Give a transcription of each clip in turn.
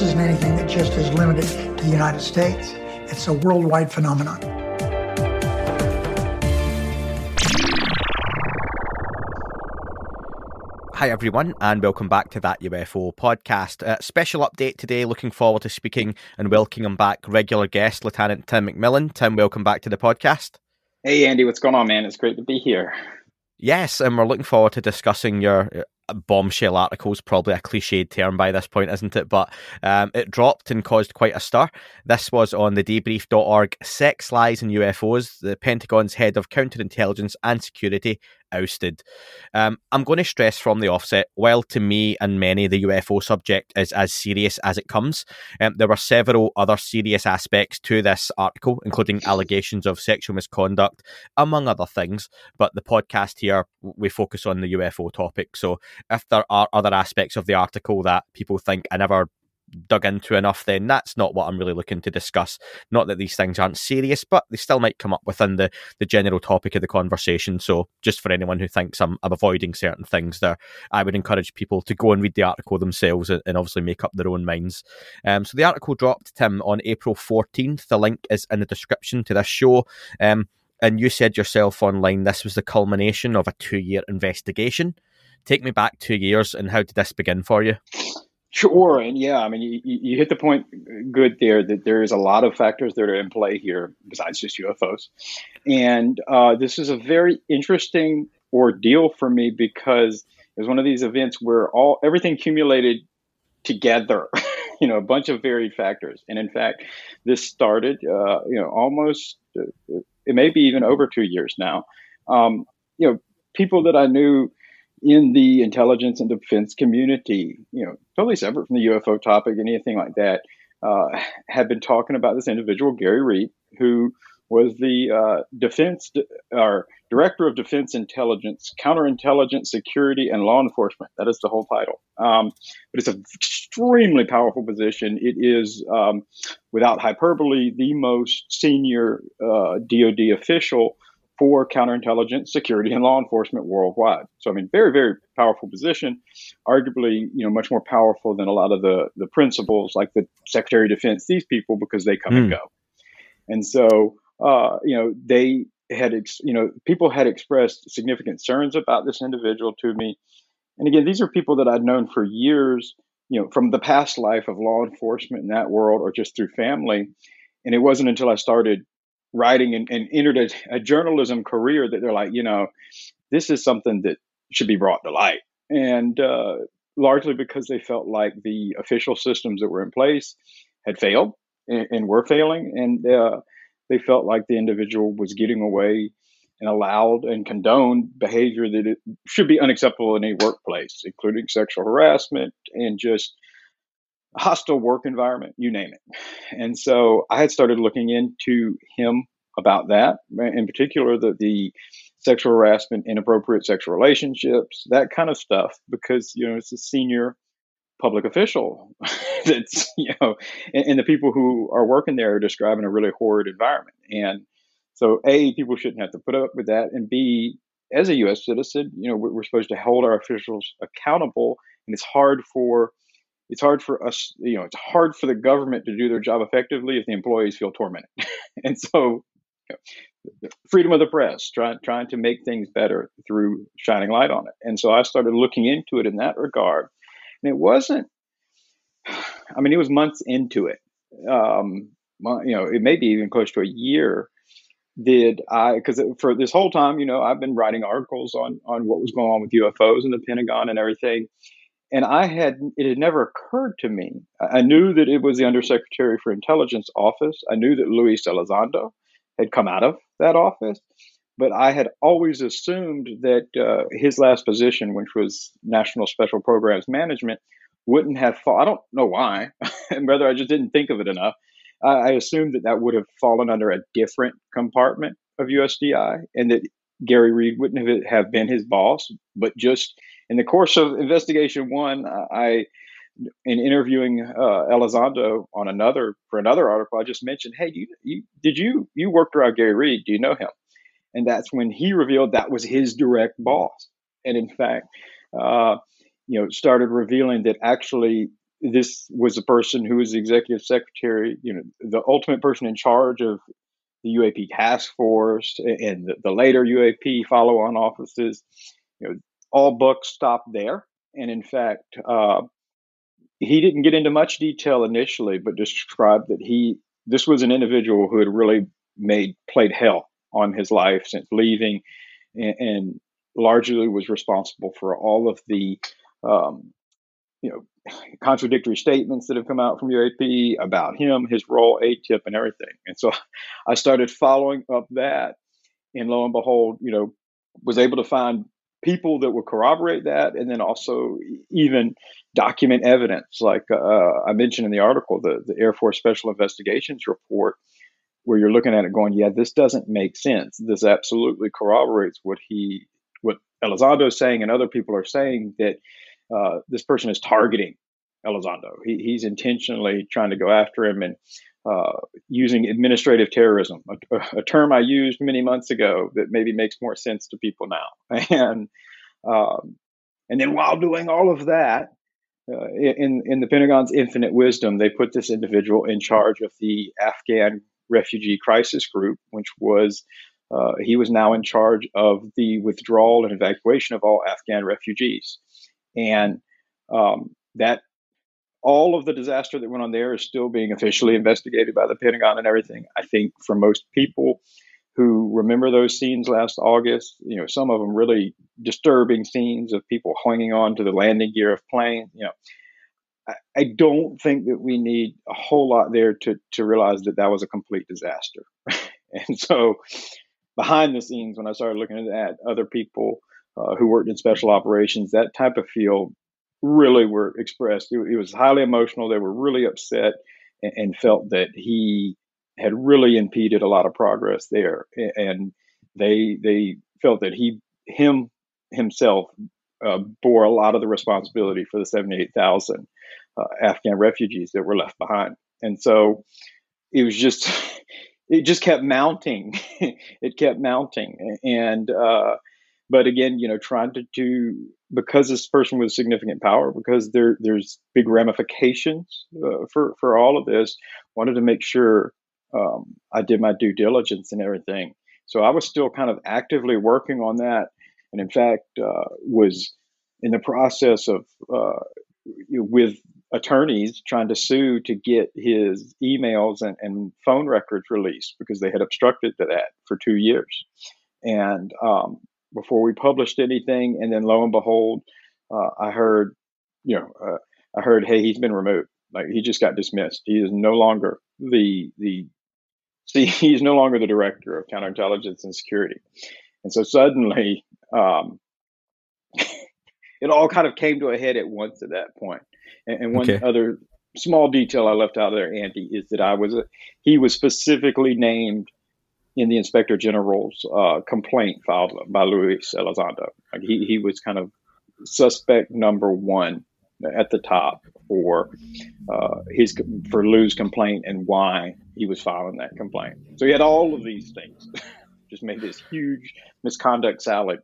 This isn't anything that just is limited to the United States. It's a worldwide phenomenon. Hi, everyone, and welcome back to that UFO podcast. Uh, special update today. Looking forward to speaking and welcoming back regular guest, Lieutenant Tim McMillan. Tim, welcome back to the podcast. Hey, Andy, what's going on, man? It's great to be here. Yes, and we're looking forward to discussing your bombshell articles. Probably a cliched term by this point, isn't it? But um, it dropped and caused quite a stir. This was on the debrief.org Sex, Lies, and UFOs. The Pentagon's head of counterintelligence and security ousted. Um, I'm going to stress from the offset, while to me and many the UFO subject is as serious as it comes, um, there were several other serious aspects to this article, including allegations of sexual misconduct, among other things. But the podcast here, we focus on the UFO topic. So if there are other aspects of the article that people think I never dug into enough, then that's not what I'm really looking to discuss. Not that these things aren't serious, but they still might come up within the, the general topic of the conversation. So, just for anyone who thinks I'm, I'm avoiding certain things there, I would encourage people to go and read the article themselves and, and obviously make up their own minds. Um, so, the article dropped, Tim, on April 14th. The link is in the description to this show. Um, and you said yourself online this was the culmination of a two year investigation. Take me back two years, and how did this begin for you? Sure, and yeah, I mean, you, you hit the point good there that there is a lot of factors that are in play here besides just UFOs, and uh, this is a very interesting ordeal for me because it was one of these events where all everything accumulated together, you know, a bunch of varied factors, and in fact, this started, uh, you know, almost uh, it may be even over two years now. Um, you know, people that I knew in the intelligence and defense community, you know, totally separate from the UFO topic, anything like that, uh, have been talking about this individual, Gary Reed, who was the uh, defense or director of defense intelligence, counterintelligence, security, and law enforcement. That is the whole title. Um, but it's an extremely powerful position. It is, um, without hyperbole, the most senior uh, DoD official for counterintelligence, security, and law enforcement worldwide. So, I mean, very, very powerful position. Arguably, you know, much more powerful than a lot of the the principals like the Secretary of Defense. These people because they come mm. and hmm. go, and so uh, you know they had, ex- you know, people had expressed significant concerns about this individual to me. And again, these are people that I'd known for years, you know, from the past life of law enforcement in that world or just through family. And it wasn't until I started writing and, and entered a, a, journalism career that they're like, you know, this is something that should be brought to light. And uh, largely because they felt like the official systems that were in place had failed and, and were failing. And uh, they felt like the individual was getting away and allowed and condoned behavior that should be unacceptable in any workplace, including sexual harassment and just hostile work environment, you name it. And so I had started looking into him about that, in particular the, the sexual harassment, inappropriate sexual relationships, that kind of stuff, because you know it's a senior public official that's you know, and, and the people who are working there are describing a really horrid environment. And so, a people shouldn't have to put up with that, and b as a U.S. citizen, you know, we're supposed to hold our officials accountable, and it's hard for it's hard for us, you know, it's hard for the government to do their job effectively if the employees feel tormented. and so, you know, freedom of the press, trying trying to make things better through shining light on it. And so I started looking into it in that regard. And it wasn't, I mean, it was months into it. Um, you know, it may be even close to a year. Did I? Because for this whole time, you know, I've been writing articles on on what was going on with UFOs in the Pentagon and everything and I had it had never occurred to me. I knew that it was the Undersecretary for Intelligence office. I knew that Luis Elizondo had come out of that office, but I had always assumed that uh, his last position, which was National Special Programs Management, wouldn't have fall. I don't know why, and whether I just didn't think of it enough. I, assumed that that would have fallen under a different compartment of USDI, and that Gary Reed wouldn't have been his boss. But just in the course of investigation one, I in interviewing uh, Elizondo on another for another article, I just mentioned, "Hey, you, you did you you worked around Gary Reed? Do you know him?" And that's when he revealed that was his direct boss, and in fact, uh, you know, started revealing that actually this was a person who was the executive secretary, you know, the ultimate person in charge of the UAP task force and the, the later UAP follow-on offices. You know, all books stopped there, and in fact. Uh, he didn't get into much detail initially, but described that he this was an individual who had really made played hell on his life since leaving, and, and largely was responsible for all of the um, you know contradictory statements that have come out from UAP about him, his role, AATIP, and everything. And so I started following up that, and lo and behold, you know, was able to find people that would corroborate that, and then also even document evidence. Like uh, I mentioned in the article, the, the Air Force Special Investigations report, where you're looking at it going, yeah, this doesn't make sense. This absolutely corroborates what he, what Elizondo is saying, and other people are saying that uh, this person is targeting Elizondo. He, he's intentionally trying to go after him and uh, using administrative terrorism, a, a, term I used many months ago that maybe makes more sense to people now. And um, and then while doing all of that, uh, in in the Pentagon's infinite wisdom, they put this individual in charge of the Afghan refugee crisis group, which was uh, he was now in charge of the withdrawal and evacuation of all Afghan refugees, and um, that all of the disaster that went on there is still being officially investigated by the Pentagon and everything. I think for most people who remember those scenes last August, you know, some of them really disturbing scenes of people hanging on to the landing gear of planes. You know, I, I don't think that we need a whole lot there to to realize that that was a complete disaster. and so, behind the scenes, when I started looking at other people uh, who worked in special operations, that type of feel really were expressed. It, it was highly emotional. They were really upset and, and, felt that he had really impeded a lot of progress there, and they they felt that he him himself uh, bore a lot of the responsibility for the seventy eight thousand uh, Afghan refugees that were left behind, and so it was just it just kept mounting. it kept mounting, and uh, but again, you know, trying to do because this person was significant power, because there there's big ramifications uh, for for all of this. Wanted to make sure um, I did my due diligence and everything. So I was still kind of actively working on that, and in fact, uh, was in the process of uh, with attorneys trying to sue to get his emails and, and, phone records released because they had obstructed that for two years. And um, before we published anything. And then lo and behold, uh, I heard, you know, uh, I heard, hey, he's been removed. Like he just got dismissed. He is no longer the the see he's no longer the director of counterintelligence and security. And so suddenly, um, it all kind of came to a head at once at that point. And, and one okay. other small detail I left out of there, Andy, is that I was a, he was specifically named in the inspector general's uh, complaint filed by Luis Elizondo. Like he, he was kind of suspect number one at the top for uh, his for Lou's complaint and why he was filing that complaint. So he had all of these things, just made this huge misconduct salad.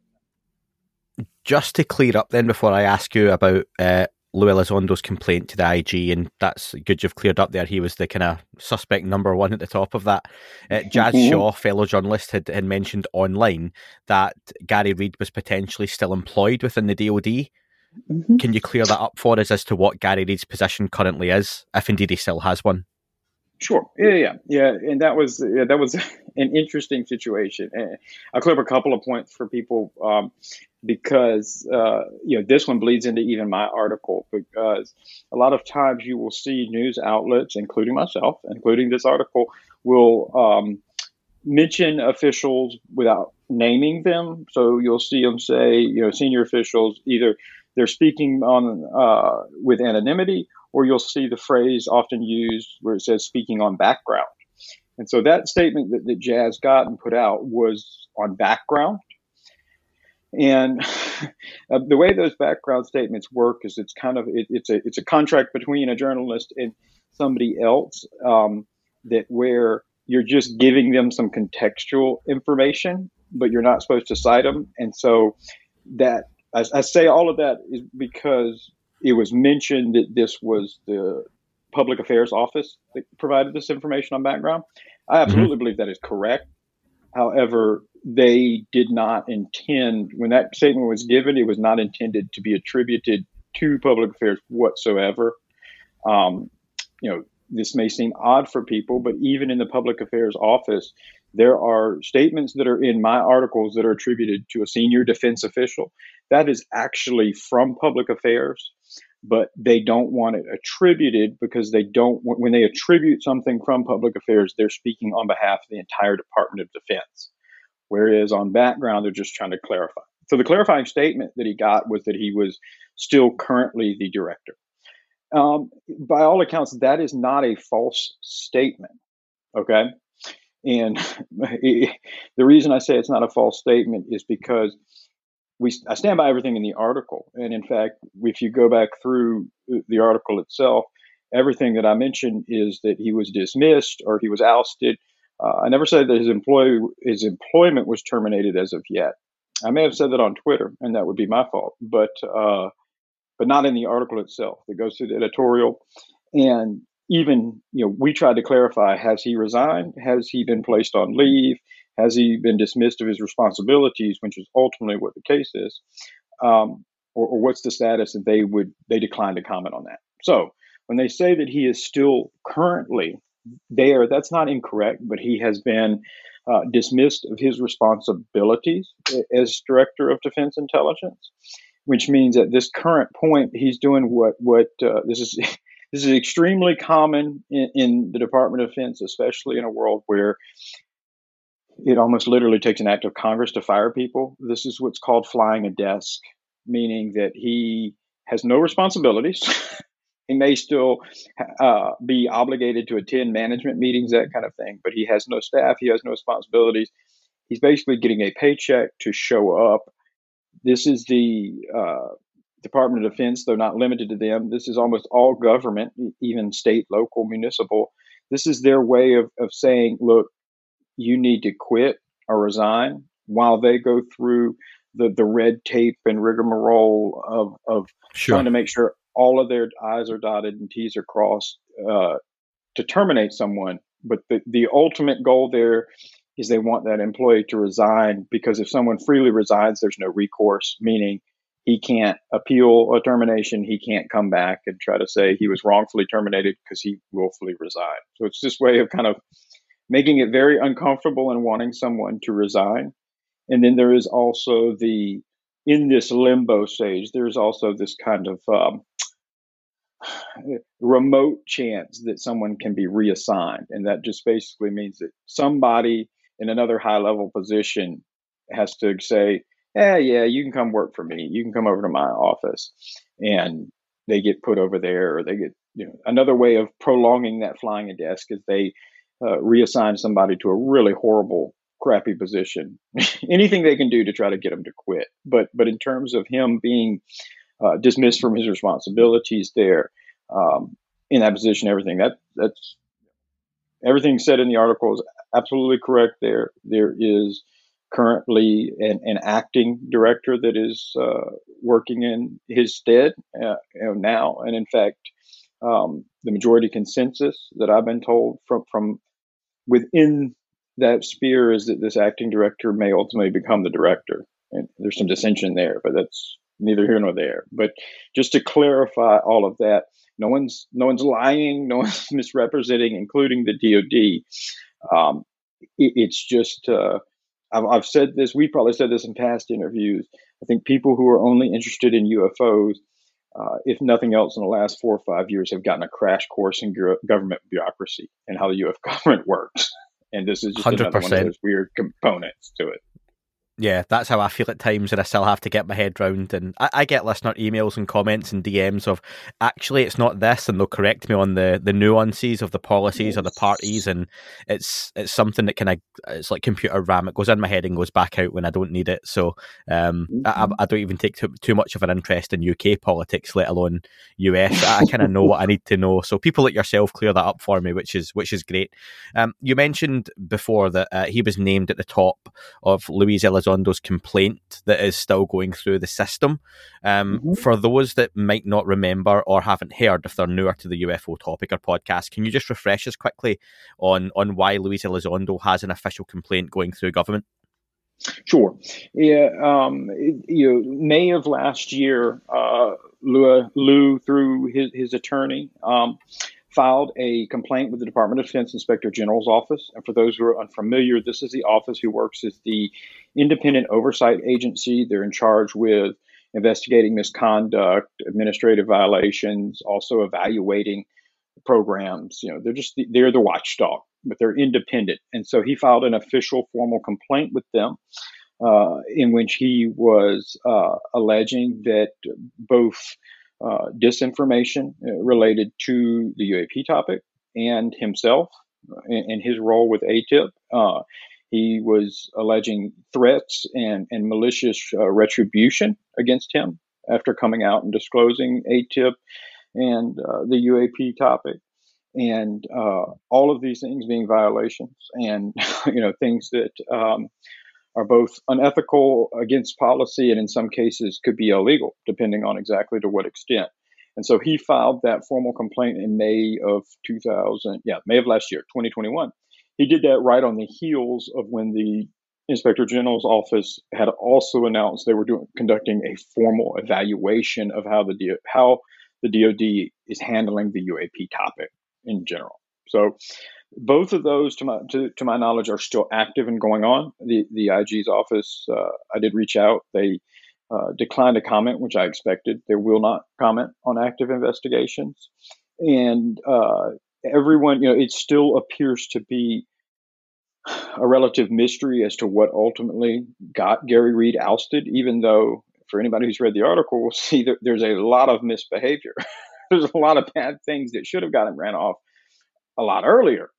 Just to clear up, then, before I ask you about uh, Lou Elizondo's complaint to the IG, and that's good you've cleared up there. He was the kind of suspect number one at the top of that. Uh, Jazz mm-hmm. Shaw, fellow journalist, had, had mentioned online that Gary Reed was potentially still employed within the DoD. Mm-hmm. Can you clear that up for us as to what Gary Reed's position currently is, if indeed he still has one? Sure. Yeah, yeah, yeah. And that was yeah, that was an interesting situation. And I'll up a couple of points for people. Um, because uh, you know this one bleeds into even my article because a lot of times you will see news outlets, including myself, including this article, will um, mention officials without naming them. So you'll see them say, you know, senior officials either they're speaking on uh, with anonymity, or you'll see the phrase often used where it says speaking on background. And so that statement that, that Jazz got and put out was on background. And uh, the way those background statements work is it's kind of it, it's a it's a contract between a journalist and somebody else um, that where you're just giving them some contextual information, but you're not supposed to cite them. And so that I, I say all of that is because it was mentioned that this was the public affairs office that provided this information on background. I absolutely mm-hmm. believe that is correct. However, they did not intend, when that statement was given, it was not intended to be attributed to public affairs whatsoever. Um, you know, this may seem odd for people, but even in the public affairs office, there are statements that are in my articles that are attributed to a senior defense official. That is actually from public affairs, but they don't want it attributed because they don't, when they attribute something from public affairs, they're speaking on behalf of the entire Department of Defense. Whereas on background, they're just trying to clarify. So the clarifying statement that he got was that he was still currently the director. Um, by all accounts, that is not a false statement. Okay. And the reason I say it's not a false statement is because we I stand by everything in the article. And in fact, if you go back through the article itself, everything that I mentioned is that he was dismissed or he was ousted uh, I never said that his employee his employment was terminated as of yet. I may have said that on Twitter, and that would be my fault, but uh, but not in the article itself. That goes through the editorial, and even you know we tried to clarify: has he resigned? Has he been placed on leave? Has he been dismissed of his responsibilities? Which is ultimately what the case is, um, or, or what's the status? And they would they declined to comment on that. So when they say that he is still currently there, that's not incorrect, but he has been uh, dismissed of his responsibilities as director of defense intelligence, which means at this current point he's doing what what uh, this is. This is extremely common in, in the Department of Defense, especially in a world where it almost literally takes an act of Congress to fire people. This is what's called flying a desk, meaning that he has no responsibilities. He may still uh, be obligated to attend management meetings, that kind of thing, but he has no staff, he has no responsibilities. He's basically getting a paycheck to show up. This is the uh, Department of Defense, though not limited to them. This is almost all government, even state, local, municipal. This is their way of, of saying, look, you need to quit or resign while they go through the, the red tape and rigmarole of, of sure. trying to make sure all of their I's are dotted and T's are crossed uh, to terminate someone. But the, the ultimate goal there is they want that employee to resign because if someone freely resigns, there's no recourse, meaning he can't appeal a termination. He can't come back and try to say he was wrongfully terminated because he willfully resigned. So it's this way of kind of making it very uncomfortable and wanting someone to resign. And then there is also the, in this limbo stage, there's also this kind of um, remote chance that someone can be reassigned. And that just basically means that somebody in another high level position has to say, "Yeah, yeah, you can come work for me. You can come over to my office. And they get put over there or they get, you know, another way of prolonging that flying a desk is they uh, reassign somebody to a really horrible crappy position anything they can do to try to get them to quit but but in terms of him being uh, dismissed from his responsibilities there um, in that position. Everything that that's everything said in the article is absolutely correct. There there is currently an, an acting director that is uh, working in his stead uh, now, and in fact. Um, the majority consensus that I've been told from from within that sphere is that this acting director may ultimately become the director. And there's some dissension there, but that's neither here nor there. But just to clarify all of that, no one's no one's lying, no one's misrepresenting, including the DoD. Um, it, it's just uh, I've, I've, said this. We probably said this in past interviews. I think people who are only interested in UFOs, uh, if nothing else, in the last four or five years, have gotten a crash course in government bureaucracy and how the U.S. government works. And this is just 100%. another one of those weird components to it. Yeah, that's how I feel at times, and I still have to get my head round. And I, I, get listener emails and comments and DMs of actually it's not this, and they'll correct me on the the nuances of the policies or the parties, and it's it's something that kind of it's like computer RAM. It goes in my head and goes back out when I don't need it. So um, mm-hmm. I, I, don't even take too, too much of an interest in UK politics, let alone US. I kind of know what I need to know. So people like yourself clear that up for me, which is which is great. Um, you mentioned before that uh, he was named at the top of Luis Elizondo's complaint that is still going through the system. Um, mm-hmm. For those that might not remember or haven't heard, if they're newer to the UFO topic or podcast, can you just refresh us quickly on on why Luis Elizondo has an official complaint going through government? Sure. Yeah. Um, you know, May of last year, uh, Lou, Lou, through his, his attorney, um, filed a complaint with the Department of Defense Inspector General's office. And for those who are unfamiliar, this is the office who works as the independent oversight agency. They're in charge with investigating misconduct, administrative violations, also evaluating programs. You know, they're just the, they're the watchdog, but they're independent. And so he filed an official formal complaint with them. Uh, in which he was uh, alleging that both uh, disinformation uh, related to the UAP topic and himself and, his role with AATIP. Uh, he was alleging threats and, and malicious uh, retribution against him after coming out and disclosing AATIP and uh, the UAP topic. And uh, all of these things being violations and, you know, things that um, are both unethical against policy and in some cases could be illegal, depending on exactly to what extent. And so he filed that formal complaint in May of 2000, yeah, May of last year, 2021. He did that right on the heels of when the Inspector General's office had also announced they were doing conducting a formal evaluation of how the how the DoD is handling the UAP topic in general. So both of those, to my to, to my knowledge, are still active and going on. The the IG's office, uh, I did reach out. They uh, declined to comment, which I expected. They will not comment on active investigations, and uh, everyone, you know, it still appears to be a relative mystery as to what ultimately got Gary Reed ousted. Even though, for anybody who's read the article, will see that there's a lot of misbehavior. there's a lot of bad things that should have got him ran off a lot earlier.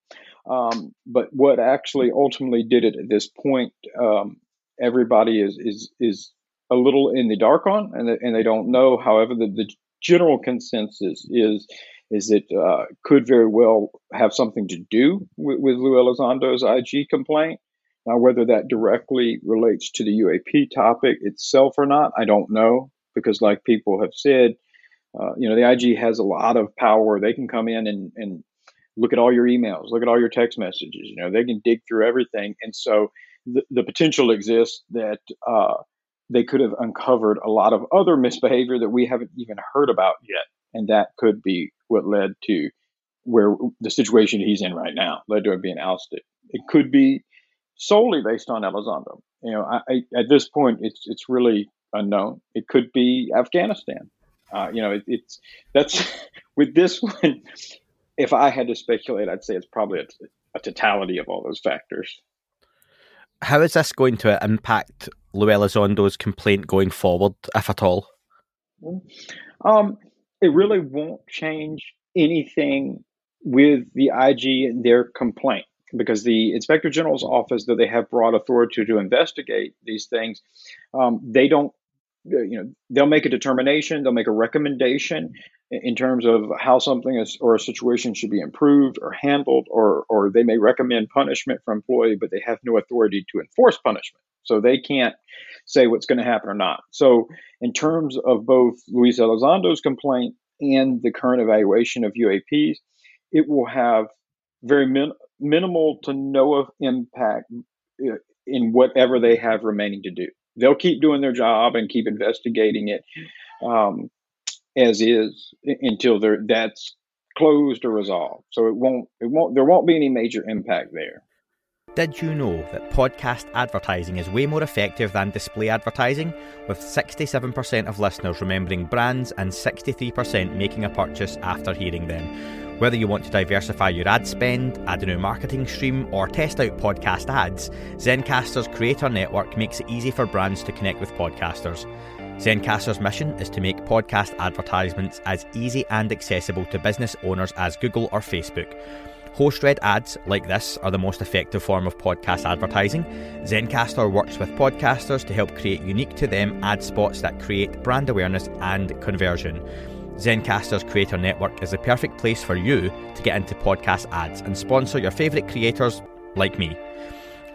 Um, but what actually ultimately did it at this point, um, everybody is is is a little in the dark on, and they, and they don't know. However, the, the general consensus is is it uh, could very well have something to do with, with Lou Elizondo's IG complaint. Now, whether that directly relates to the UAP topic itself or not, I don't know because, like people have said, uh, you know, the IG has a lot of power. They can come in and, and look at all your emails, look at all your text messages. You know, they can dig through everything, and so the, the potential exists that uh, they could have uncovered a lot of other misbehavior that we haven't even heard about yet, and that could be what led to where the situation he's in right now led to him being ousted. It could be solely based on Elizondo. You know, I, I, at this point, it's it's really unknown. It could be Afghanistan. Uh, you know, it, it's that's with this one if I had to speculate, I'd say it's probably a, a totality of all those factors. How is this going to impact Lou Elizondo's complaint going forward, if at all? Um, it really won't change anything with the IG and their complaint because the inspector general's office, though they have broad authority to investigate these things, um, they don't you know they'll make a determination they'll make a recommendation in terms of how something is or a situation should be improved or handled or or they may recommend punishment for employee but they have no authority to enforce punishment. So they can't say what's going to happen or not. So in terms of both luis elizondo's complaint and the current evaluation of uaps it will have very min- minimal to no impact uh, in whatever they have remaining to do. They'll keep doing their job and keep investigating it. Um, as is until that's closed or resolved. So it won't it won't there won't be any major impact there. Did you know that podcast advertising is way more effective than display advertising, with 67% of listeners remembering brands and 63% making a purchase after hearing them? Whether you want to diversify your ad spend, add a new marketing stream, or test out podcast ads, Zencastr's Creator Network makes it easy for brands to connect with podcasters. Zencastr's mission is to make podcast advertisements as easy and accessible to business owners as Google or Facebook. Host read ads like this are the most effective form of podcast advertising. Zencastr works with podcasters to help create unique to them ad spots that create brand awareness and conversion. Zencastr's Creator Network is the perfect place for you to get into podcast ads and sponsor your favourite creators like me.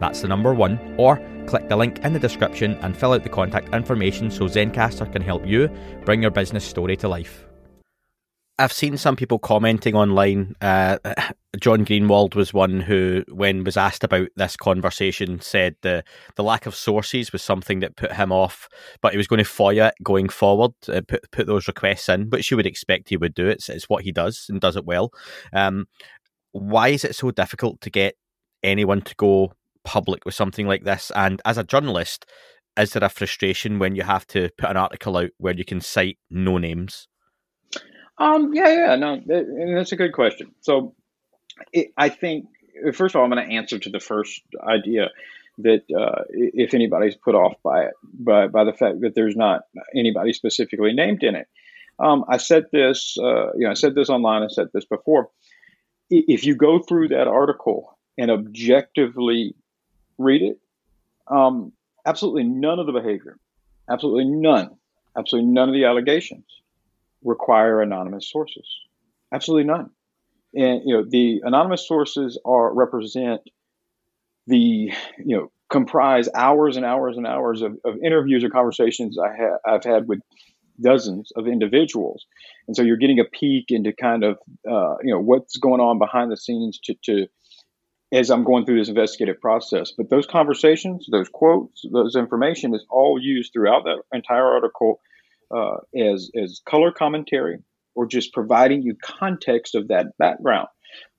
that's the number one, or click the link in the description and fill out the contact information so Zencastr can help you bring your business story to life. I've seen some people commenting online. Uh, John Greenewald was one who, when was asked about this conversation, said the the lack of sources was something that put him off, but he was going to FOIA it going forward, uh, put put those requests in, which you would expect he would do. It's it's what he does and does it well. Um, why is it so difficult to get anyone to go public with something like this? And as a journalist, is there a frustration when you have to put an article out where you can cite no names? Um, yeah, yeah, no, that, that's a good question. So, it, I think first of all, I'm going to answer to the first idea that uh, if anybody's put off by it, by by the fact that there's not anybody specifically named in it. Um, I said this, uh, you know, I said this online. I said this before. If you go through that article and objectively read it, um, absolutely none of the behavior, absolutely none, absolutely none of the allegations require anonymous sources. Absolutely none. And you know, the anonymous sources are represent the you know comprise hours and hours and hours of, of interviews or conversations I have I've had with dozens of individuals, and so you're getting a peek into kind of uh, you know what's going on behind the scenes to, to as I'm going through this investigative process. But those conversations, those quotes, those information is all used throughout that entire article uh, as as color commentary or just providing you context of that background.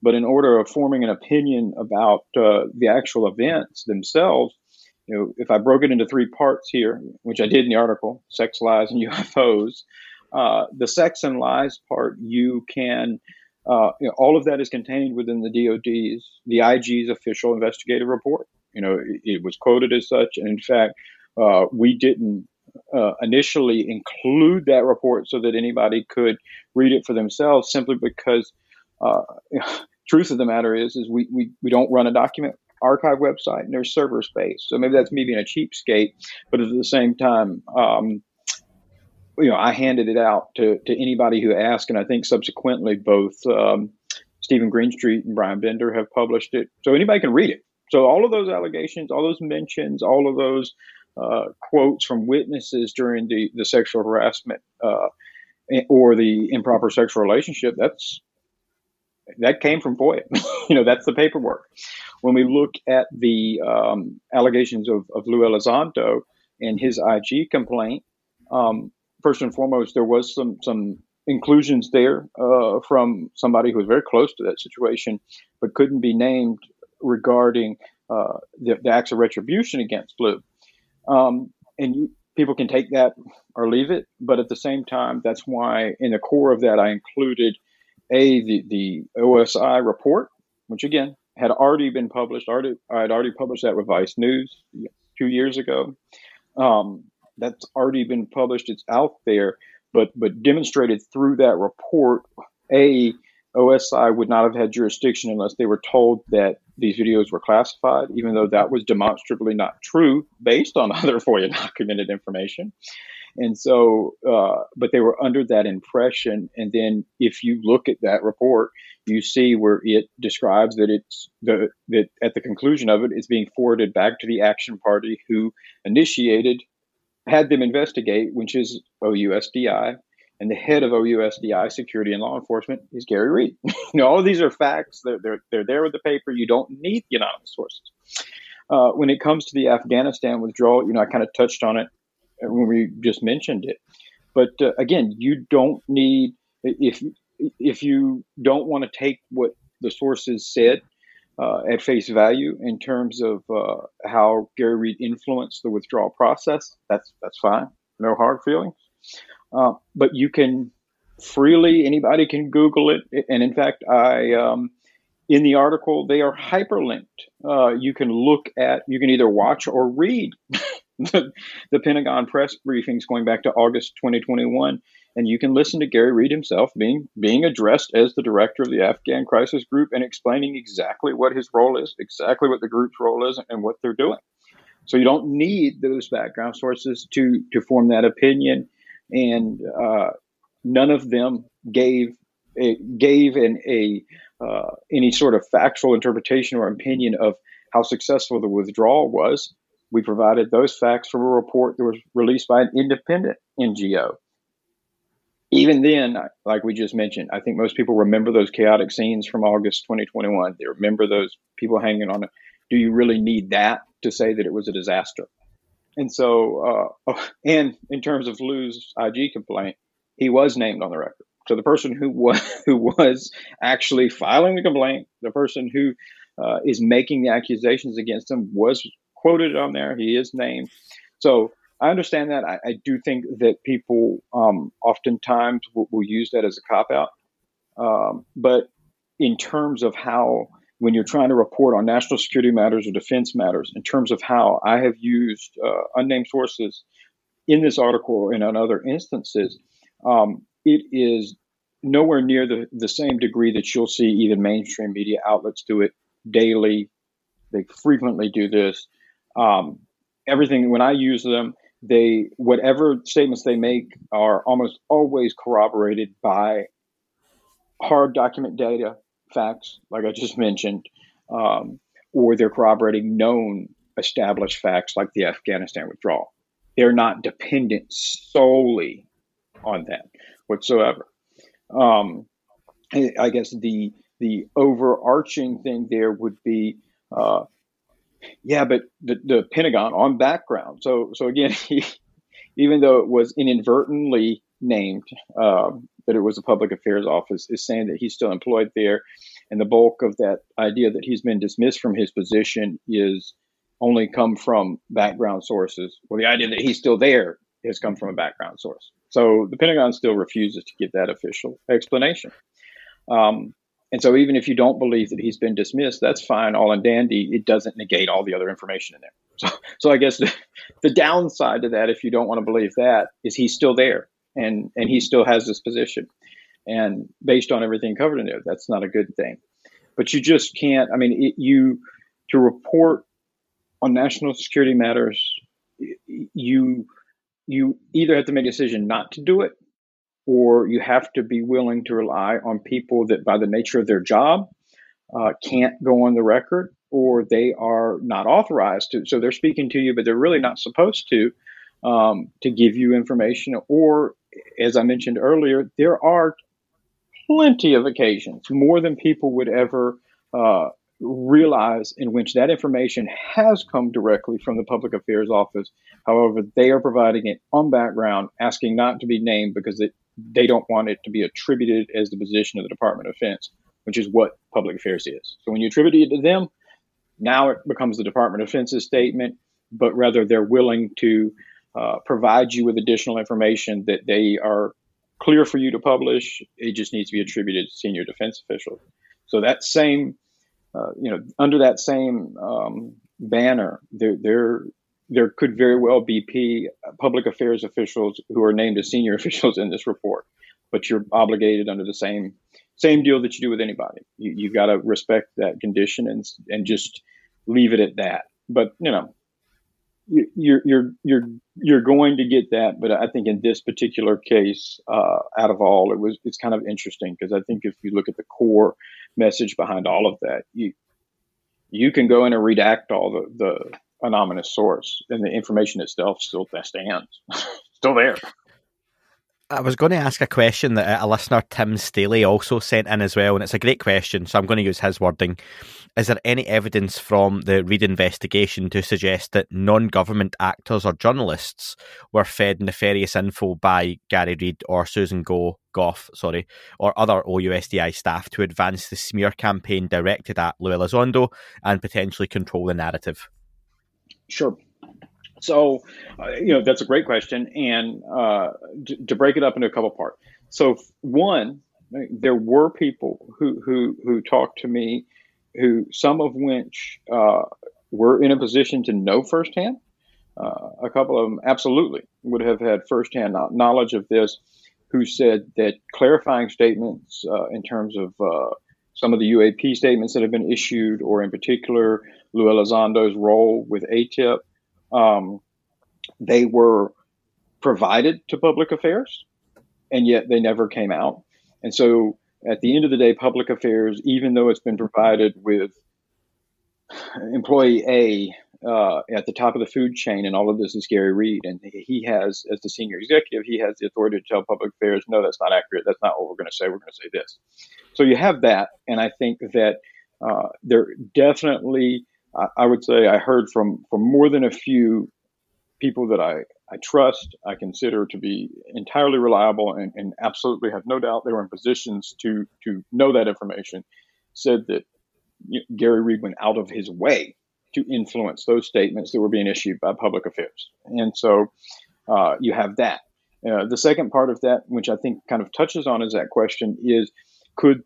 But in order of forming an opinion about uh, the actual events themselves, you know, if I broke it into three parts here, which I did in the article, sex lies and UFOs, uh, the sex and lies part, you can, uh, you know, all of that is contained within the DoD's, the IG's official investigative report. You know, it, it was quoted as such, and in fact, uh, we didn't uh, initially include that report so that anybody could read it for themselves simply because uh, truth of the matter is is we, we, we don't run a document archive website and there's server space so maybe that's me being a cheapskate but at the same time um, you know i handed it out to, to anybody who asked and i think subsequently both um, steven greenstreet and bryan bender have published it so anybody can read it so all of those allegations all those mentions all of those uh, quotes from witnesses during the, the sexual harassment uh, or the improper sexual relationship, that's that came from FOIA. you know, that's the paperwork. When we look at the um, allegations of, of Lou Elizondo and his IG complaint, um, first and foremost, there was some some inclusions there uh, from somebody who was very close to that situation, but couldn't be named regarding uh, the, the, acts of retribution against Lou. Um, and you, people can take that or leave it. But at the same time, that's why in the core of that, I included a the, the OSI report, which again had already been published. Already, I had already published that with Vice News two years ago. Um, that's already been published. It's out there, but but demonstrated through that report a OSI would not have had jurisdiction unless they were told that these videos were classified, even though that was demonstrably not true based on other FOIA documented information. And so, uh, but they were under that impression. And then if you look at that report, you see where it describes that it's the, that at the conclusion of it, it's being forwarded back to the action party who initiated, had them investigate, which is OUSDI, and the head of OUSDI security and law enforcement is Gary Reed. you know, all these are facts. They're, they're, they're there with the paper. You don't need the anonymous sources. Uh, when it comes to the Afghanistan withdrawal, you know, I kind of touched on it when we just mentioned it. But uh, again, you don't need if if you don't want to take what the sources said uh, at face value in terms of uh, how Gary Reed influenced the withdrawal process. That's that's fine. No hard feelings. Uh, but you can freely anybody can Google it, and in fact, I um, in the article they are hyperlinked. Uh, you can look at you can either watch or read the, the Pentagon press briefings going back to August 2021 and you can listen to Gary Reed himself being being addressed as the director of the Afghan Crisis Group and explaining exactly what his role is, exactly what the group's role is, and what they're doing. So you don't need those background sources to to form that opinion, and uh, none of them gave a, gave an a uh, any sort of factual interpretation or opinion of how successful the withdrawal was. We provided those facts from a report that was released by an independent NGO even then, like we just mentioned, I think most people remember those chaotic scenes from August 2021. They remember those people hanging on. Do you really need that to say that it was a disaster? And so, uh, oh, and in terms of Lou's IG complaint, he was named on the record. So the person who was who was actually filing the complaint, the person who uh, is making the accusations against him, was quoted on there. He is named. So I understand that. I, I do think that people um, oftentimes will, will, use that as a cop out. Um, but in terms of how, when you're trying to report on national security matters or defense matters, in terms of how I have used uh, unnamed sources in this article and on other instances, um, it is nowhere near the, the same degree that you'll see even mainstream media outlets do it daily. They frequently do this. Um, everything, when I use them, they whatever statements they make are almost always corroborated by hard document data facts like i just mentioned um, or they're corroborating known established facts like the afghanistan withdrawal. They're not dependent solely on that whatsoever. Um, i guess the the overarching thing there would be uh, yeah, but the, the Pentagon on background. So so again, he, even though it was inadvertently named um, that it was a public affairs office, is saying that he's still employed there, and the bulk of that idea that he's been dismissed from his position is only come from background sources. Well, the idea that he's still there has come from a background source. So the Pentagon still refuses to give that official explanation. Um, and so even if you don't believe that he's been dismissed, that's fine, all and dandy. It doesn't negate all the other information in there. So, so I guess the, the downside to that, if you don't want to believe that, is he's still there and, and he still has this position. And based on everything covered in there, that's not a good thing. But you just can't, I mean, it, you, to report on national security matters, you, you either have to make a decision not to do it or you have to be willing to rely on people that, by the nature of their job, uh, can't go on the record or they are not authorized to. So they're speaking to you, but they're really not supposed to um, to give you information. Or, as I mentioned earlier, there are plenty of occasions, more than people would ever uh, realize, in which that information has come directly from the public affairs office. However, they are providing it on background, asking not to be named because it they don't want it to be attributed as the position of the Department of Defense, which is what public affairs is. So when you attribute it to them, now it becomes the Department of Defense's statement, but rather they're willing to uh, provide you with additional information that they are clear for you to publish. It just needs to be attributed to senior defense officials. So that same, uh, you know, under that same um, banner, there there could very well be P public affairs officials who are named as senior officials in this report, but you're obligated under the same same deal that you do with anybody. You, you've got to respect that condition and and just leave it at that. But you know, you're you're you're you're going to get that. But I think in this particular case, uh, out of all, it was it's kind of interesting because I think if you look at the core message behind all of that, you you can go in and redact all the the anonymous source, and the information itself still stands, still there. I was going to ask a question that a listener, Tim Staley, also sent in as well, and it's a great question, so I'm going to use his wording. Is there any evidence from the Reed investigation to suggest that non government actors or journalists were fed nefarious info by Gary Reed or Susan Go, Gough, sorry, or other OUSDI staff to advance the smear campaign directed at Lou Elizondo and potentially control the narrative? Sure. So, uh, you know, that's a great question. And uh, to, to, break it up into a couple parts. So, one, there were people who, who, who talked to me, who some of which uh, were in a position to know firsthand. Uh, a couple of them absolutely would have had firsthand knowledge of this, who said that clarifying statements uh, in terms of uh, some of the UAP statements that have been issued, or in particular, Lou Elizondo's role with AATIP, um, they were provided to public affairs, and yet they never came out. And so, at the end of the day, public affairs, even though it's been provided with employee A uh, at the top of the food chain, and all of this is Gary Reed, and he has, as the senior executive, he has the authority to tell public affairs, no, that's not accurate. That's not what we're going to say. We're going to say this. So you have that, and I think that uh, there definitely, I, I would say, I heard from from more than a few people that I, I trust, I consider to be entirely reliable, and, and absolutely have no doubt they were in positions to to know that information, said that Gary Reed went out of his way to influence those statements that were being issued by public affairs. And so uh, you have that. Uh, the second part of that, which I think kind of touches on, is that question is could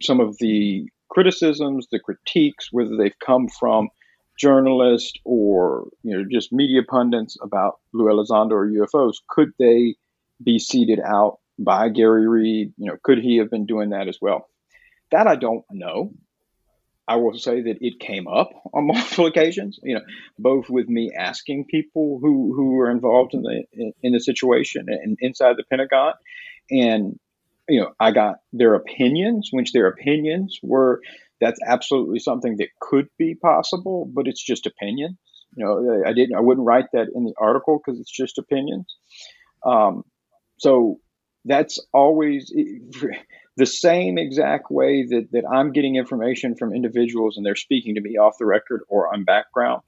some of the criticisms, the critiques, whether they've come from journalists or you know just media pundits about Lou Elizondo or UFOs, could they be seeded out by Gary Reed? You know, could he have been doing that as well? That I don't know. I will say that it came up on multiple occasions. You know, both with me asking people who who were involved in the in, in the situation and inside the Pentagon, and you know, I got their opinions, which their opinions were that's absolutely something that could be possible, but it's just opinion. You know, I didn't, I wouldn't write that in the article because it's just opinions. Um, so that's always the same exact way that, that I'm getting information from individuals and they're speaking to me off the record or on background.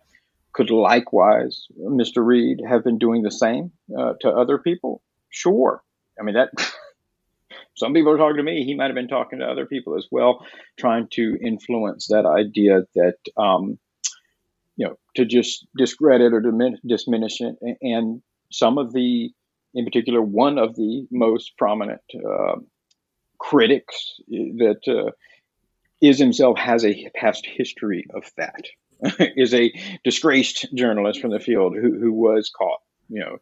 Could likewise Mr. Reed have been doing the same uh, to other people? Sure. I mean, that some people are talking to me. He might have been talking to other people as well, trying to influence that idea that, um, you know, to just discredit or dimin- diminish it. And some of the, in particular, one of the most prominent uh, critics that uh, is himself has a past history of that. is a disgraced journalist from the field who, who was caught, you know,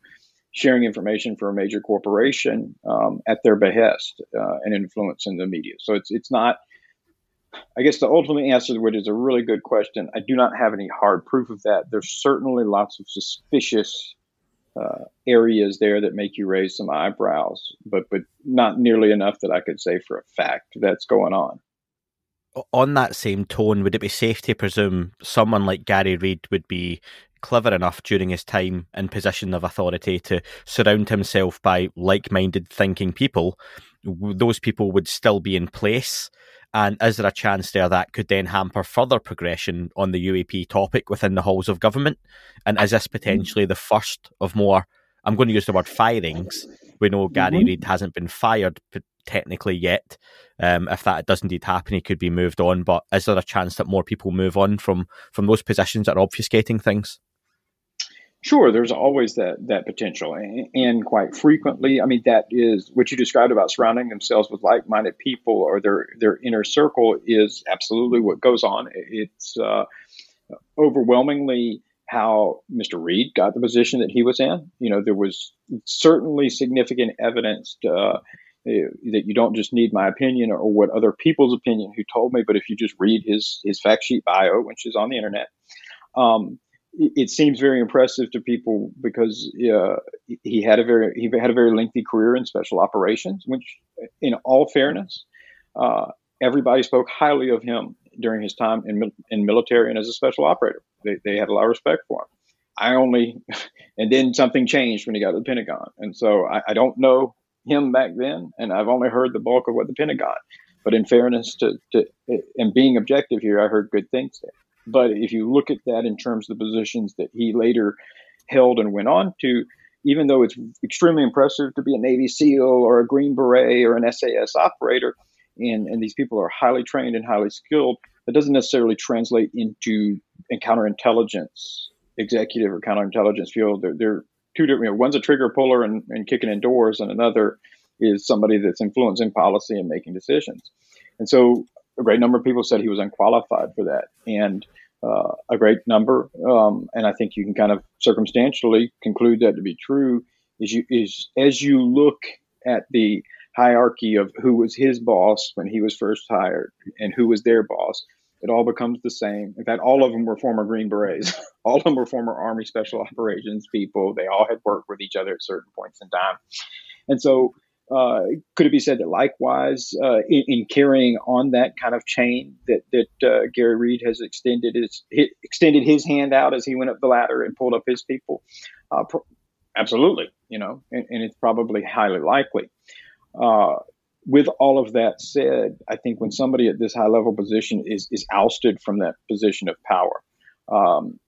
sharing information for a major corporation um, at their behest uh, and influencing the media. So it's it's not. I guess the ultimate answer, which is a really good question, I do not have any hard proof of that. There's certainly lots of suspicious uh, areas there that make you raise some eyebrows, but but not nearly enough that I could say for a fact that's going on. On that same tone, would it be safe to presume someone like Gary Reed would be clever enough during his time in position of authority to surround himself by like-minded thinking people, those people would still be in place. And is there a chance there that could then hamper further progression on the UAP topic within the halls of government? And is this potentially the first of more? I'm going to use the word firings. We know Gary mm-hmm. Reed hasn't been fired technically yet. Um, if that does indeed happen, he could be moved on. But is there a chance that more people move on from from those positions that are obfuscating things? Sure, there's always that that potential, and quite frequently, I mean, that is what you described about surrounding themselves with like-minded people or their their inner circle is absolutely what goes on. It's uh, overwhelmingly how Mr. Reed got the position that he was in. You know, there was certainly significant evidence to, uh, that you don't just need my opinion or what other people's opinion who told me, but if you just read his his fact sheet bio, which is on the internet. Um, it seems very impressive to people because uh, he had a very he had a very lengthy career in special operations. Which, in all fairness, uh, everybody spoke highly of him during his time in in military and as a special operator. They, they had a lot of respect for him. I only, and then something changed when he got to the Pentagon, and so I, I don't know him back then, and I've only heard the bulk of what the Pentagon. But in fairness to, to and being objective here, I heard good things there. But if you look at that in terms of the positions that he later held and went on to, even though it's extremely impressive to be a Navy SEAL or a Green Beret or an SAS operator, and, and these people are highly trained and highly skilled, that doesn't necessarily translate into counterintelligence executive or counterintelligence field. They're, they're two different. You know, one's a trigger puller and, and kicking in doors, and another is somebody that's influencing policy and making decisions. And so, a great number of people said he was unqualified for that, and uh, a great number, um, and I think you can kind of circumstantially conclude that to be true. Is you is as you look at the hierarchy of who was his boss when he was first hired and who was their boss, it all becomes the same. In fact, all of them were former Green Berets. all of them were former Army Special Operations people. They all had worked with each other at certain points in time. And so, uh, could it be said that likewise, uh, in, in, carrying on that kind of chain, that that uh, Gary Reed has extended his, extended his hand out as he went up the ladder and pulled up his people? Uh, absolutely, you know, and, and, it's probably highly likely. With all of that said, I think when somebody at this high level position is is ousted from that position of power, um,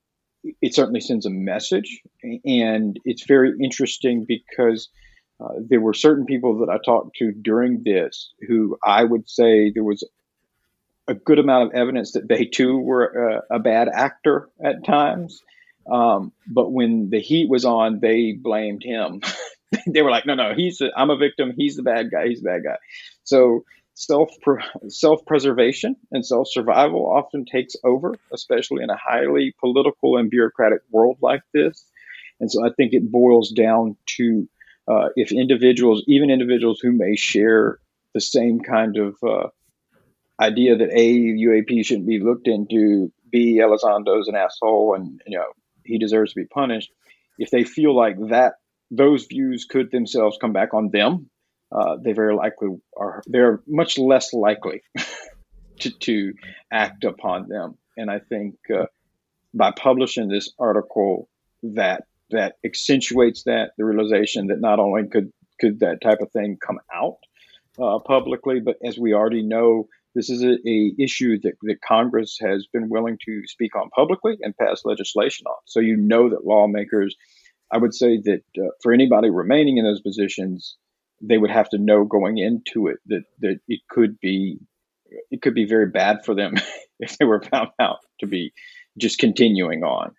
it certainly sends a message, and it's very interesting because uh, there were certain people that I talked to during this who I would say there was a good amount of evidence that they too were a, a bad actor at times. Um, but when the heat was on, they blamed him they were like, no, no, he's I'm a victim. He's the bad guy. He's the bad guy. So self self preservation and self survival often takes over, especially in a highly political and bureaucratic world like this. And so I think it boils down to uh, if individuals, even individuals who may share the same kind of uh, idea that a UAP shouldn't be looked into, b Elizondo's an asshole and you know he deserves to be punished. If they feel like that those views could themselves come back on them. Uh, they very likely are. They're much less likely to, to act upon them. And I think uh, by publishing this article, that that accentuates that the realization that not only could could that type of thing come out uh, publicly, but as we already know, this is a, a, issue that, that Congress has been willing to speak on publicly and pass legislation on. So you know that lawmakers I would say that uh, for anybody remaining in those positions, they would have to know going into it that that it could be it could be very bad for them if they were found out to be just continuing on.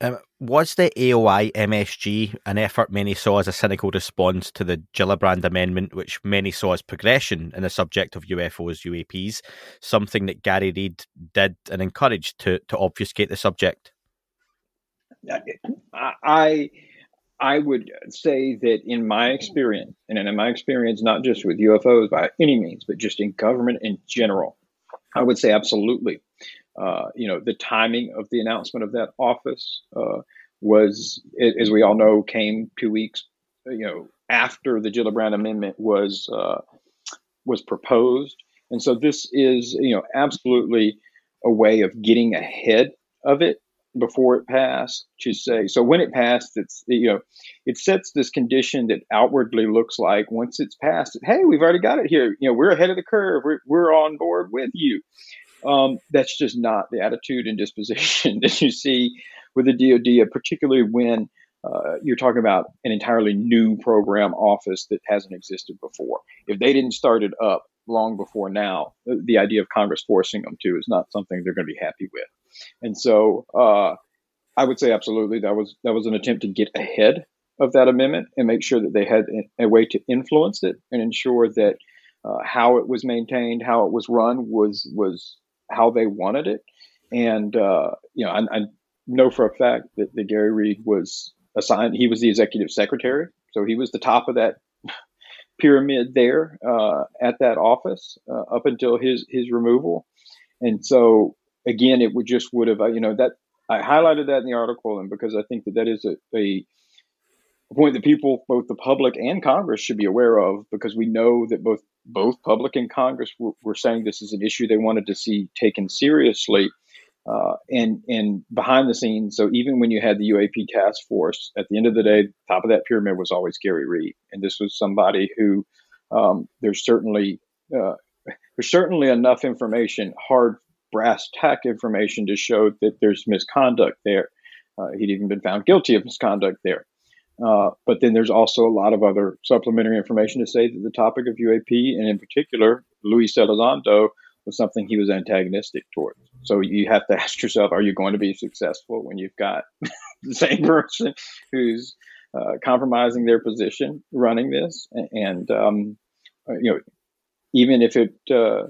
Um, was the AOI MSG an effort many saw as a cynical response to the Gillibrand Amendment, which many saw as progression in the subject of UFOs, UAPs, something that Gary Reed did and encouraged to, to obfuscate the subject? I I would say that in my experience, and in my experience, not just with UFOs by any means, but just in government in general, I would say absolutely. Uh, you know, the timing of the announcement of that office uh, was, as we all know, came two weeks, you know, after the Gillibrand Amendment was uh, was proposed, and so this is, you know, absolutely a way of getting ahead of it before it passed to say so when it passed it's you know it sets this condition that outwardly looks like once it's passed hey we've already got it here. You know we're ahead of the curve. We're, we're on board with you. Um, that's just not the attitude and disposition that you see with the dod particularly when uh, you're talking about an entirely new program office that hasn't existed before. If they didn't start it up long before now the idea of congress forcing them to is not something they're going to be happy with and so uh, I would say absolutely that was that was an attempt to get ahead of that amendment and make sure that they had a way to influence it and ensure that uh, how it was maintained, how it was run was was how they wanted it. And uh, you know, I, I, know for a fact that, that Gary Reed was assigned. He was the executive secretary, so he was the top of that pyramid there uh, at that office uh, up until his his removal. And so again, it would just would have, uh, you know, that I highlighted that in the article, and because I think that that is a, a point that people, both the public and Congress, should be aware of, because we know that both both public and Congress were, were saying this is an issue they wanted to see taken seriously. uh, and and behind the scenes. So even when you had the UAP task force, at the end of the day, top of that pyramid was always Gary Reed, and this was somebody who um, there's certainly uh, there's certainly enough information, hard brass tack information, to show that there's misconduct there. Uh, he'd even been found guilty of misconduct there. Uh, but then there's also a lot of other supplementary information to say that the topic of UAP, and in particular Luis Elizondo, was something he was antagonistic towards. So you have to ask yourself, are you going to be successful when you've got the same person who's uh, compromising their position running this? And, um, you know, even if it, uh,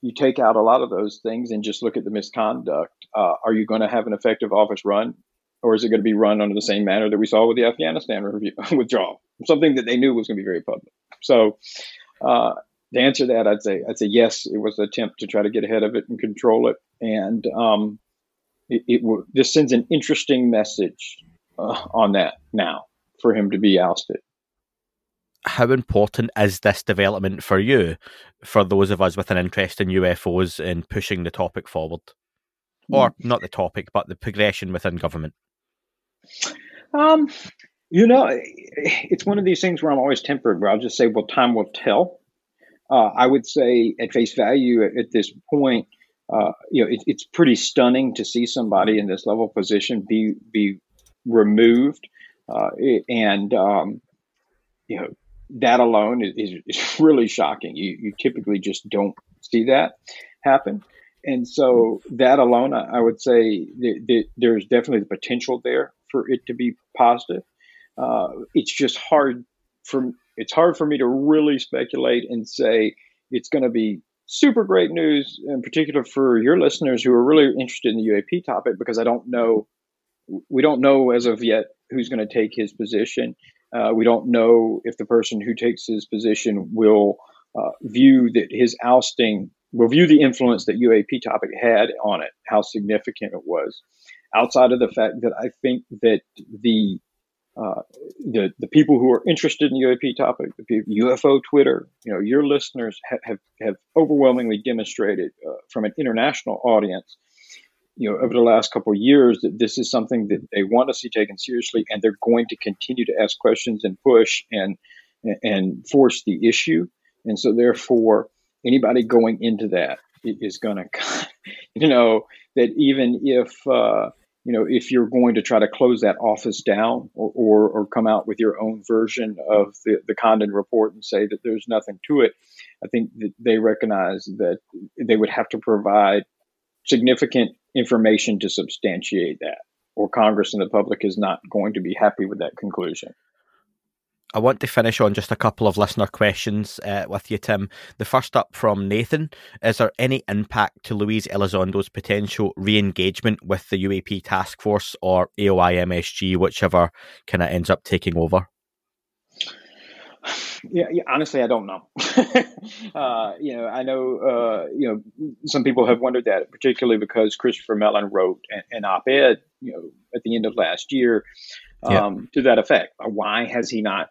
you take out a lot of those things and just look at the misconduct, uh, are you going to have an effective office run? Or is it going to be run under the same manner that we saw with the Afghanistan review, withdrawal? Something that they knew was going to be very public. So, uh, to answer that, I'd say I'd say yes. It was an attempt to try to get ahead of it and control it, and um, it, it this sends an interesting message uh, on that now for him to be ousted. How important is this development for you, for those of us with an interest in UFOs in pushing the topic forward, or mm. not the topic, but the progression within government? Um, you know, it's one of these things where I'm always tempered. Where I'll just say, "Well, time will tell." uh, I would say at face value at, at this point, uh, you know, it, it's pretty stunning to see somebody in this level position be be removed, uh, and um, you know that alone is, is really shocking. You you typically just don't see that happen, and so that alone, I, I would say that, there's definitely the potential there for it to be positive. Uh, it's just hard for it's hard for me to really speculate and say it's going to be super great news, in particular for your listeners who are really interested in the UAP topic, because I don't know, we don't know as of yet who's going to take his position. Uh, we don't know if the person who takes his position will uh, view that his ousting will view the influence that UAP topic had on it, how significant it was. Outside of the fact that I think that the uh, the the people who are interested in UAP topic, UFO Twitter, you know, your listeners have have, have overwhelmingly demonstrated uh, from an international audience, you know, over the last couple of years that this is something that they want to see taken seriously, and they're going to continue to ask questions and push and and force the issue, and so therefore anybody going into that is going to, you know, that even if uh, you know, if you're going to try to close that office down or, or, or, come out with your own version of the, the Condon report and say that there's nothing to it, I think that they recognize that they would have to provide significant information to substantiate that, or Congress and the public is not going to be happy with that conclusion. I want to finish on just a couple of listener questions uh, with you, Tim. The first up from Nathan Is there any impact to Luis Elizondo's potential re engagement with the UAP task force or AOI MSG, whichever kind of ends up taking over? Yeah, yeah, honestly, I don't know. uh, you know, I know, uh, you know, some people have wondered that, particularly because Christopher Mellon wrote an, an op-ed, you know, at the end of last year um, yeah. to that effect. Why has he not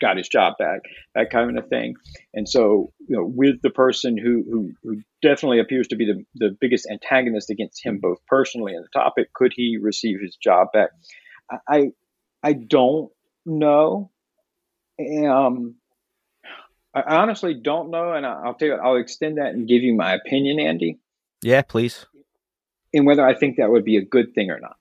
got his job back, that kind of thing. And so, you know, with the person who who, who definitely appears to be the, the biggest antagonist against him, both personally and the topic, could he receive his job back? I I don't know. Um, I honestly don't know, and I'll tell you, I'll extend that and give you my opinion, Andy. Yeah, please. And whether I think that would be a good thing or not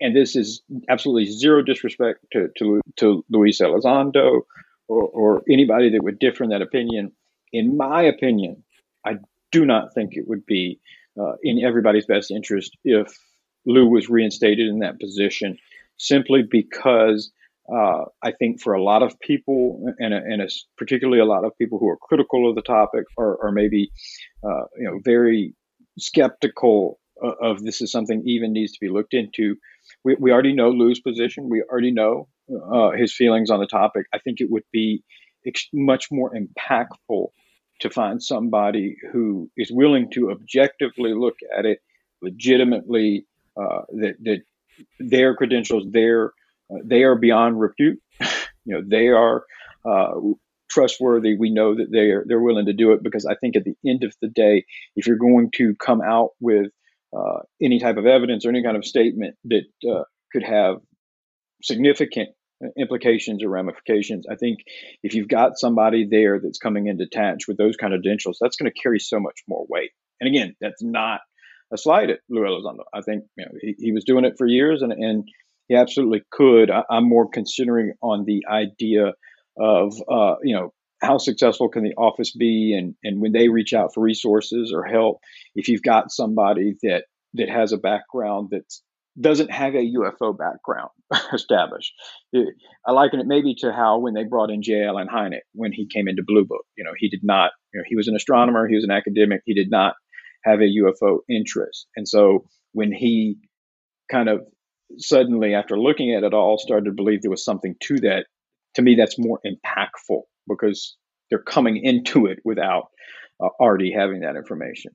and this is absolutely zero disrespect to, to, to Luis Elizondo or, or anybody that would differ in that opinion. In my opinion, I do not think it would be uh, in everybody's best interest if Lou was reinstated in that position, simply because uh, I think for a lot of people, and, and particularly a lot of people who are critical of the topic, or, or maybe uh, you know very skeptical of this is something even needs to be looked into we, we already know Lou's position. We already know uh, his feelings on the topic. I think it would be ex- much more impactful to find somebody who is willing to objectively look at it legitimately, uh, that, that their credentials, their, uh, they are beyond repute. you know, they are uh, trustworthy. We know that they are they're willing to do it because I think at the end of the day, if you're going to come out with uh, any type of evidence or any kind of statement that uh, could have significant implications or ramifications. I think if you've got somebody there that's coming in detached with those kind of credentials, that's going to carry so much more weight. And again, that's not a slight at Lou Elizondo. I think you know, he, he was doing it for years and, and he absolutely could. I, am more considering on the idea of, uh, you know, how successful can the office be and, and when they reach out for resources or help, if you've got somebody that, that has a background that doesn't have a UFO background established. I liken it maybe to how when they brought in J. Allen Hynek when he came into Blue Book, you know, he did not, you know, he was an astronomer, he was an academic, he did not have a UFO interest. And so when he kind of suddenly, after looking at it all, started to believe there was something to that, to me, that's more impactful because they're coming into it without uh, already having that information.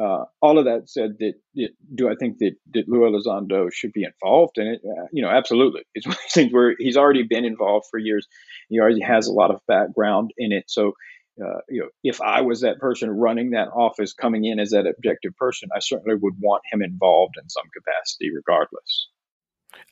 Uh, all of that said, that, that, do I think that, that Lou Elizondo should be involved in it? Uh, you know, absolutely. It's one of these things where he's already been involved for years. He already has a lot of background in it. So, uh, you know, if I was that person running that office, coming in as that objective person, I certainly would want him involved in some capacity, regardless.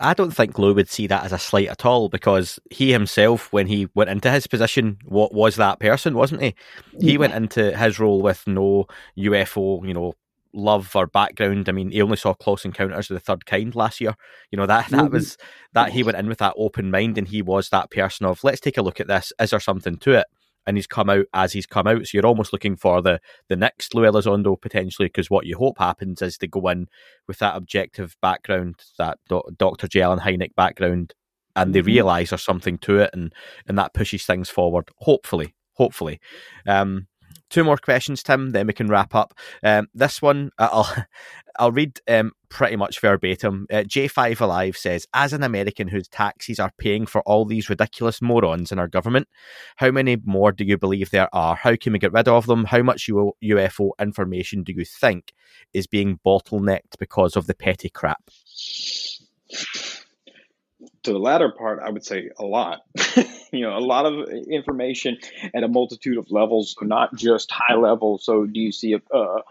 I don't think Lou would see that as a slight at all because he himself, when he went into his position, what was that person, wasn't he? He went into his role with no UFO, you know, love or background. I mean, he only saw Close Encounters of the Third Kind last year. You know that that mm-hmm. was that he went in with that open mind, and he was that person of let's take a look at this. Is there something to it? And he's come out as he's come out. So you're almost looking for the the next Lou Elizondo potentially, because what you hope happens is they go in with that objective background, that Do- Dr. J. Allen Hynek background, and they mm-hmm. realise there's something to it, and and that pushes things forward. Hopefully, hopefully. Um, two more questions, Tim. Then we can wrap up. Um, this one, I'll I'll read um, pretty much verbatim. Uh, J5 Alive says, As an American whose taxes are paying for all these ridiculous morons in our government, how many more do you believe there are? How can we get rid of them? How much UFO information do you think is being bottlenecked because of the petty crap? To the latter part, I would say a lot. you know, a lot of information at a multitude of levels, not just high level. So, do you see a, uh,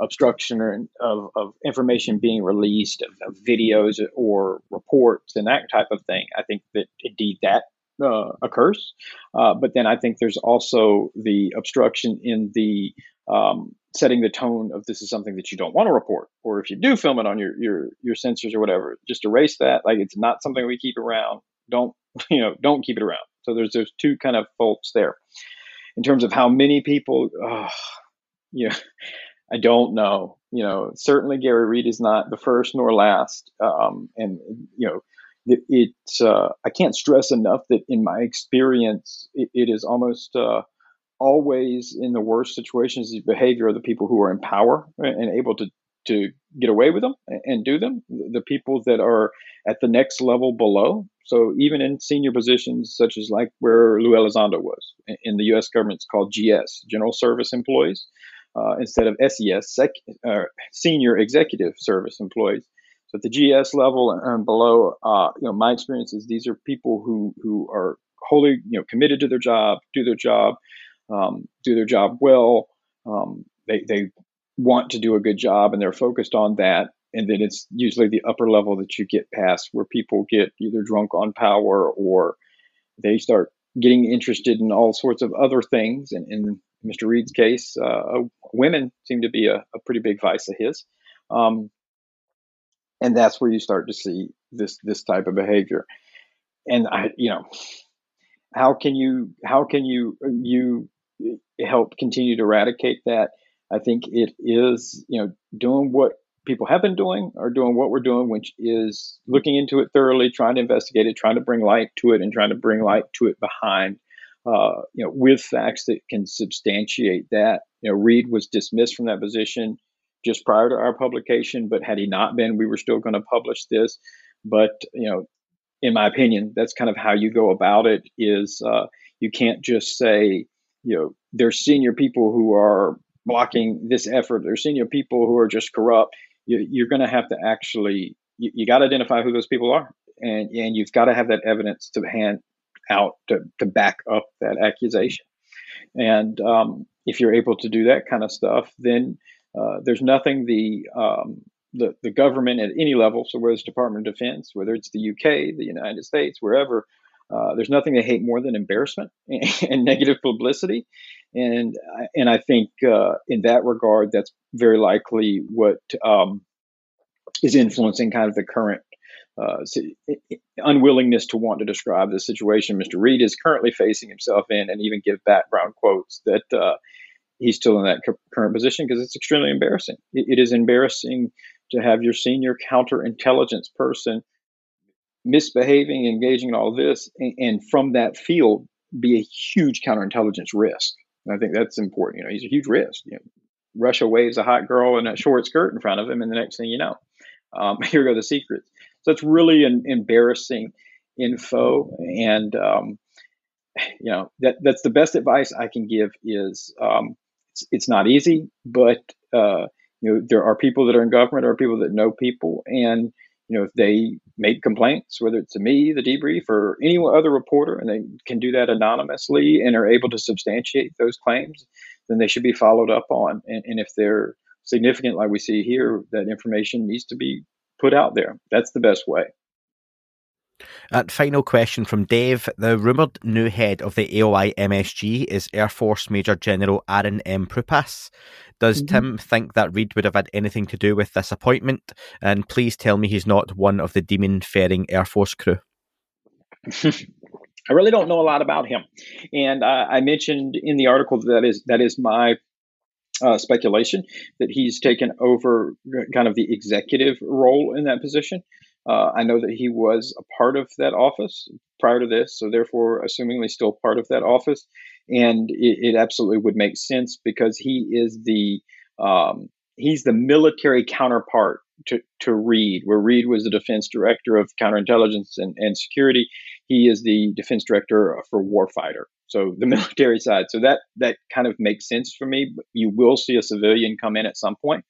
obstruction of, of information being released, of, of, videos or reports, and that type of thing? I think that indeed that uh, occurs. Uh, but then I think there's also the obstruction in the um, setting the tone of this is something that you don't want to report, or if you do film it on your your your sensors or whatever, just erase that. Like it's not something we keep around. Don't you know? Don't keep it around. So there's there's two kind of faults there. In terms of how many people, oh, you know, I don't know. You know, certainly Gary Reed is not the first nor last. Um, and you know, it, it's uh, I can't stress enough that in my experience, it, it is almost uh, always in the worst situations the behavior of the people who are in power and able to to get away with them and do them the people that are at the next level below. So even in senior positions such as like where Lou Elizondo was in the US government it's called GS general service employees uh, instead of SES sec, uh, senior executive service employees. So at the GS level and below uh, you know my experience is these are people who who are wholly you know committed to their job do their job um, do their job well. Um, they, they want to do a good job and they're focused on that. And then it's usually the upper level that you get past where people get either drunk on power or they start getting interested in all sorts of other things. And in Mr. Reed's case, uh, women seem to be a, a, pretty big vice of his. Um, and that's where you start to see this this type of behavior. And I, you know, how can you how can you you help continue to eradicate that. I think it is, you know, doing what people have been doing or doing what we're doing, which is looking into it thoroughly, trying to investigate it, trying to bring light to it, and trying to bring light to it behind, uh, you know, with facts that can substantiate that. You know, Reed was dismissed from that position just prior to our publication, but had he not been, we were still going to publish this. But you know, in my opinion, that's kind of how you go about it. Is uh, you can't just say you know, there's senior people who are blocking this effort. There's senior people who are just corrupt. You, are going to have to actually, you, you got to identify who those people are, and and you've got to have that evidence to hand out to, to back up that accusation. And um, if you're able to do that kind of stuff, then uh, there's nothing the um, the, the government at any level, so whether it's Department of Defense, whether it's the UK, the United States, wherever, uh, there's nothing they hate more than embarrassment and, negative publicity. And, and I think uh, in that regard, that's very likely what um, is influencing kind of the current uh, unwillingness to want to describe the situation Mr. Reed is currently facing himself in and even give background quotes that uh, he's still in that current position because it's extremely embarrassing. It, it is embarrassing to have your senior counterintelligence person misbehaving, engaging in all this, and, and from that field be a huge counterintelligence risk. And I think that's important. You know, he's a huge risk. You know, Russia waves a hot girl in a short skirt in front of him, and the next thing you know, um, here go the secrets. So it's really an embarrassing info, and um, you know that that's the best advice I can give. Is um, it's, it's not easy, but uh, you know there are people that are in government, there are people that know people, and you know if they make complaints, whether it's to me, the debrief, or any other reporter, and they can do that anonymously and are able to substantiate those claims, then they should be followed up on. And, and if they're significant, like we see here, that information needs to be put out there. That's the best way. And final question from Dave. The rumoured new head of the AOI MSG is Air Force Major General Aaron M. Prupas. Does mm-hmm. Tim think that Reed would have had anything to do with this appointment? And please tell me he's not one of the demon faring Air Force crew. I really don't know a lot about him, and uh, I mentioned in the article that is that is my uh, speculation that he's taken over kind of the executive role in that position. Uh, I know that he was a part of that office prior to this, so therefore, assumingly still part of that office. And it, it absolutely would make sense because he is the um, he's the military counterpart to, to Reed, where Reed was the defense director of counterintelligence and, and security. He is the defense director for warfighter, so the military side. So that that kind of makes sense for me. But you will see a civilian come in at some point,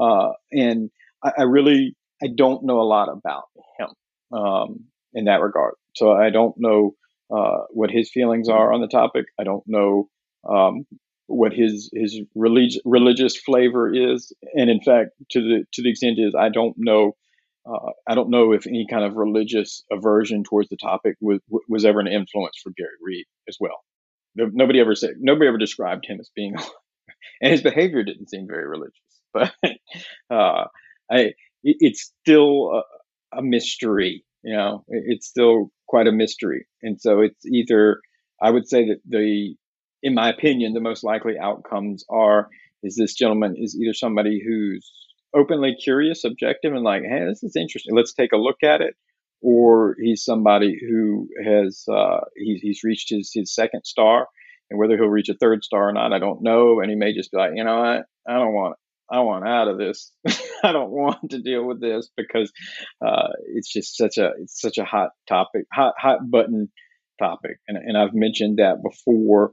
uh, and I, I really I don't know a lot about him um, in that regard. So I don't know uh, what his feelings are on the topic. I don't know um, what his his relig- religious flavor is, and in fact, to the to the extent is I don't know. Uh, I don't know if any kind of religious aversion towards the topic was was ever an influence for Gary Reed as well. Nobody ever said nobody ever described him as being, and his behavior didn't seem very religious. But uh, I it's still a, a mystery. You know, it's still quite a mystery, and so it's either I would say that the, in my opinion, the most likely outcomes are is this gentleman is either somebody who's openly curious, objective, and like, hey, this is interesting. Let's take a look at it. Or he's somebody who has uh, he's he's reached his his second star, and whether he'll reach a third star or not, I don't know. And he may just be like, you know what, I don't want I want out of this. I don't want to deal with this because uh, it's just such a it's such a hot topic, hot hot button topic, and and I've mentioned that before.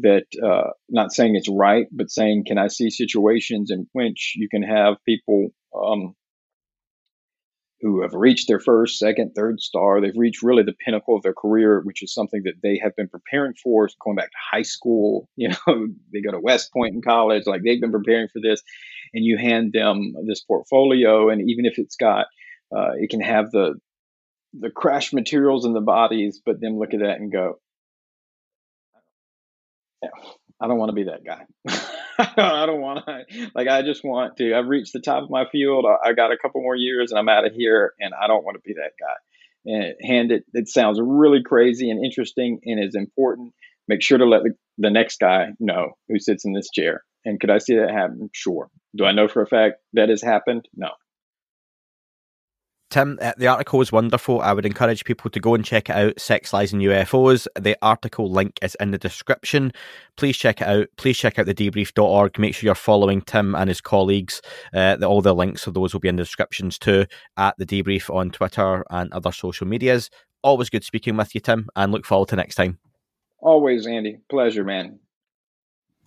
That uh, not saying it's right, but saying can I see situations in which you can have people um, who have reached their first, second, third star. They've reached really the pinnacle of their career, which is something that they have been preparing for, going back to high school. You know, they go to West Point in college, like they've been preparing for this, and you hand them this portfolio, and even if it's got, uh, it can have the the crash materials in the bodies, but them look at that and go, yeah, I don't want to be that guy. I don't want to, like, I just want to. I've reached the top of my field. I, I, got a couple more years and I'm out of here, and I don't want to be that guy. And hand it, it sounds really crazy and interesting and is important. Make sure to let the, the next guy know who sits in this chair. And could I see that happen? Sure. Do I know for a fact that has happened? No. Tim, uh, the article is wonderful. I would encourage people to go and check it out. Sex, Lies, and UFOs. The article link is in the description. Please check it out. Please check out the debrief.org. Make sure you're following Tim and his colleagues. Uh, the, all the links of those will be in the descriptions too at the debrief on Twitter and other social medias. Always good speaking with you, Tim, and look forward to next time. Always, Andy. Pleasure, man.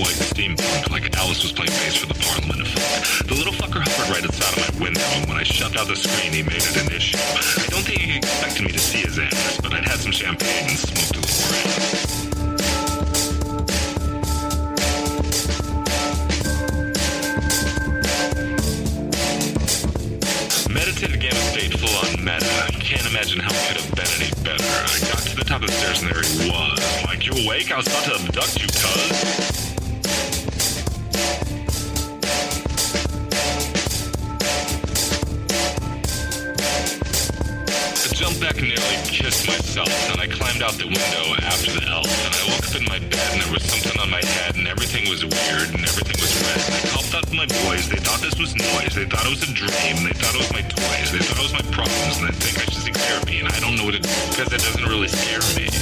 quite steampunk, like Alice was playing bass for the Parliament of Folk. The little fucker hovered right outside of my window, and when I shoved out the screen, he made it an issue. I don't think he expected me to see his ass, but I'd had some champagne and smoked a little around. Meditative gamma state full on meta. Can't imagine how it could have been any better. I got to the top of the stairs and there he was. Like, you awake? I was about to abduct you, cuz. Jumped back and nearly kissed myself, and I climbed out the window after the elf, and I woke up in my bed and there was something on my head, and everything was weird, and everything was red. And I called out my boys, they thought this was noise, they thought it was a dream, they thought it was my toys, they thought it was my problems, and they think I should seek therapy, and I don't know what to do, because it doesn't really scare me.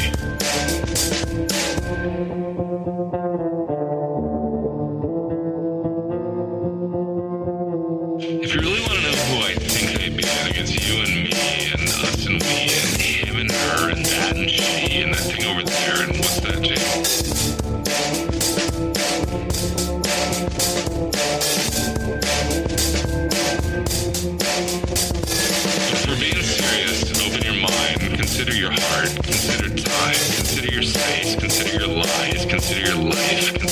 Consider your heart, consider time, consider your space, consider your lies, consider your life,